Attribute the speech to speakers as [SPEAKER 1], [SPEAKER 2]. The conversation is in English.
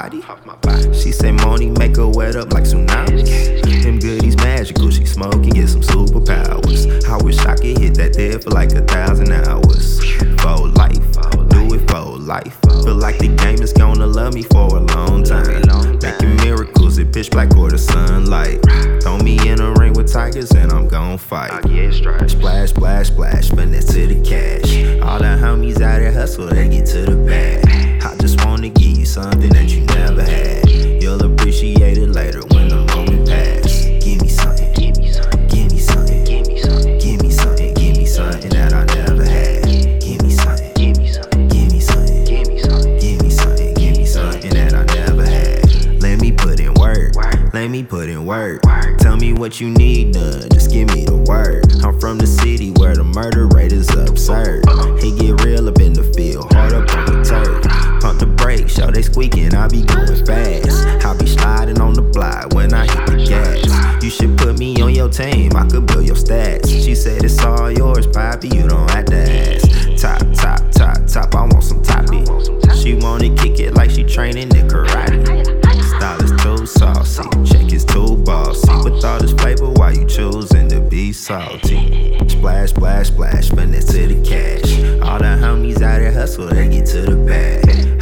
[SPEAKER 1] body.
[SPEAKER 2] She say money make her wet up like tsunamis. Them goodies magical, she smoking get some superpowers. I wish I could hit that there for like a thousand hours. For life, do it for life.
[SPEAKER 1] Feel like the
[SPEAKER 2] game is gonna
[SPEAKER 1] love me for
[SPEAKER 2] a long time. Making miracles it pitch black or the sunlight. Throw me in
[SPEAKER 1] a ring with
[SPEAKER 2] tigers and I'm
[SPEAKER 1] gon' fight. Splash,
[SPEAKER 2] splash, splash, finesse to the cash. All the homies out there hustle, they get to the bag. Me put in work. Tell me what you need done, just give me the word. I'm from the city where the murder rate is absurd. He get real up in the field, hard up on the turf. Pump the brakes, show they squeaking, I be going fast. I be sliding on the block when I hit the gas. You should put me on your team, I could build your stats. She said it's all yours, Poppy, you don't have to ask. Salty? Splash, splash, splash, finesse to the cash. All the homies out here hustle, they get to the bag.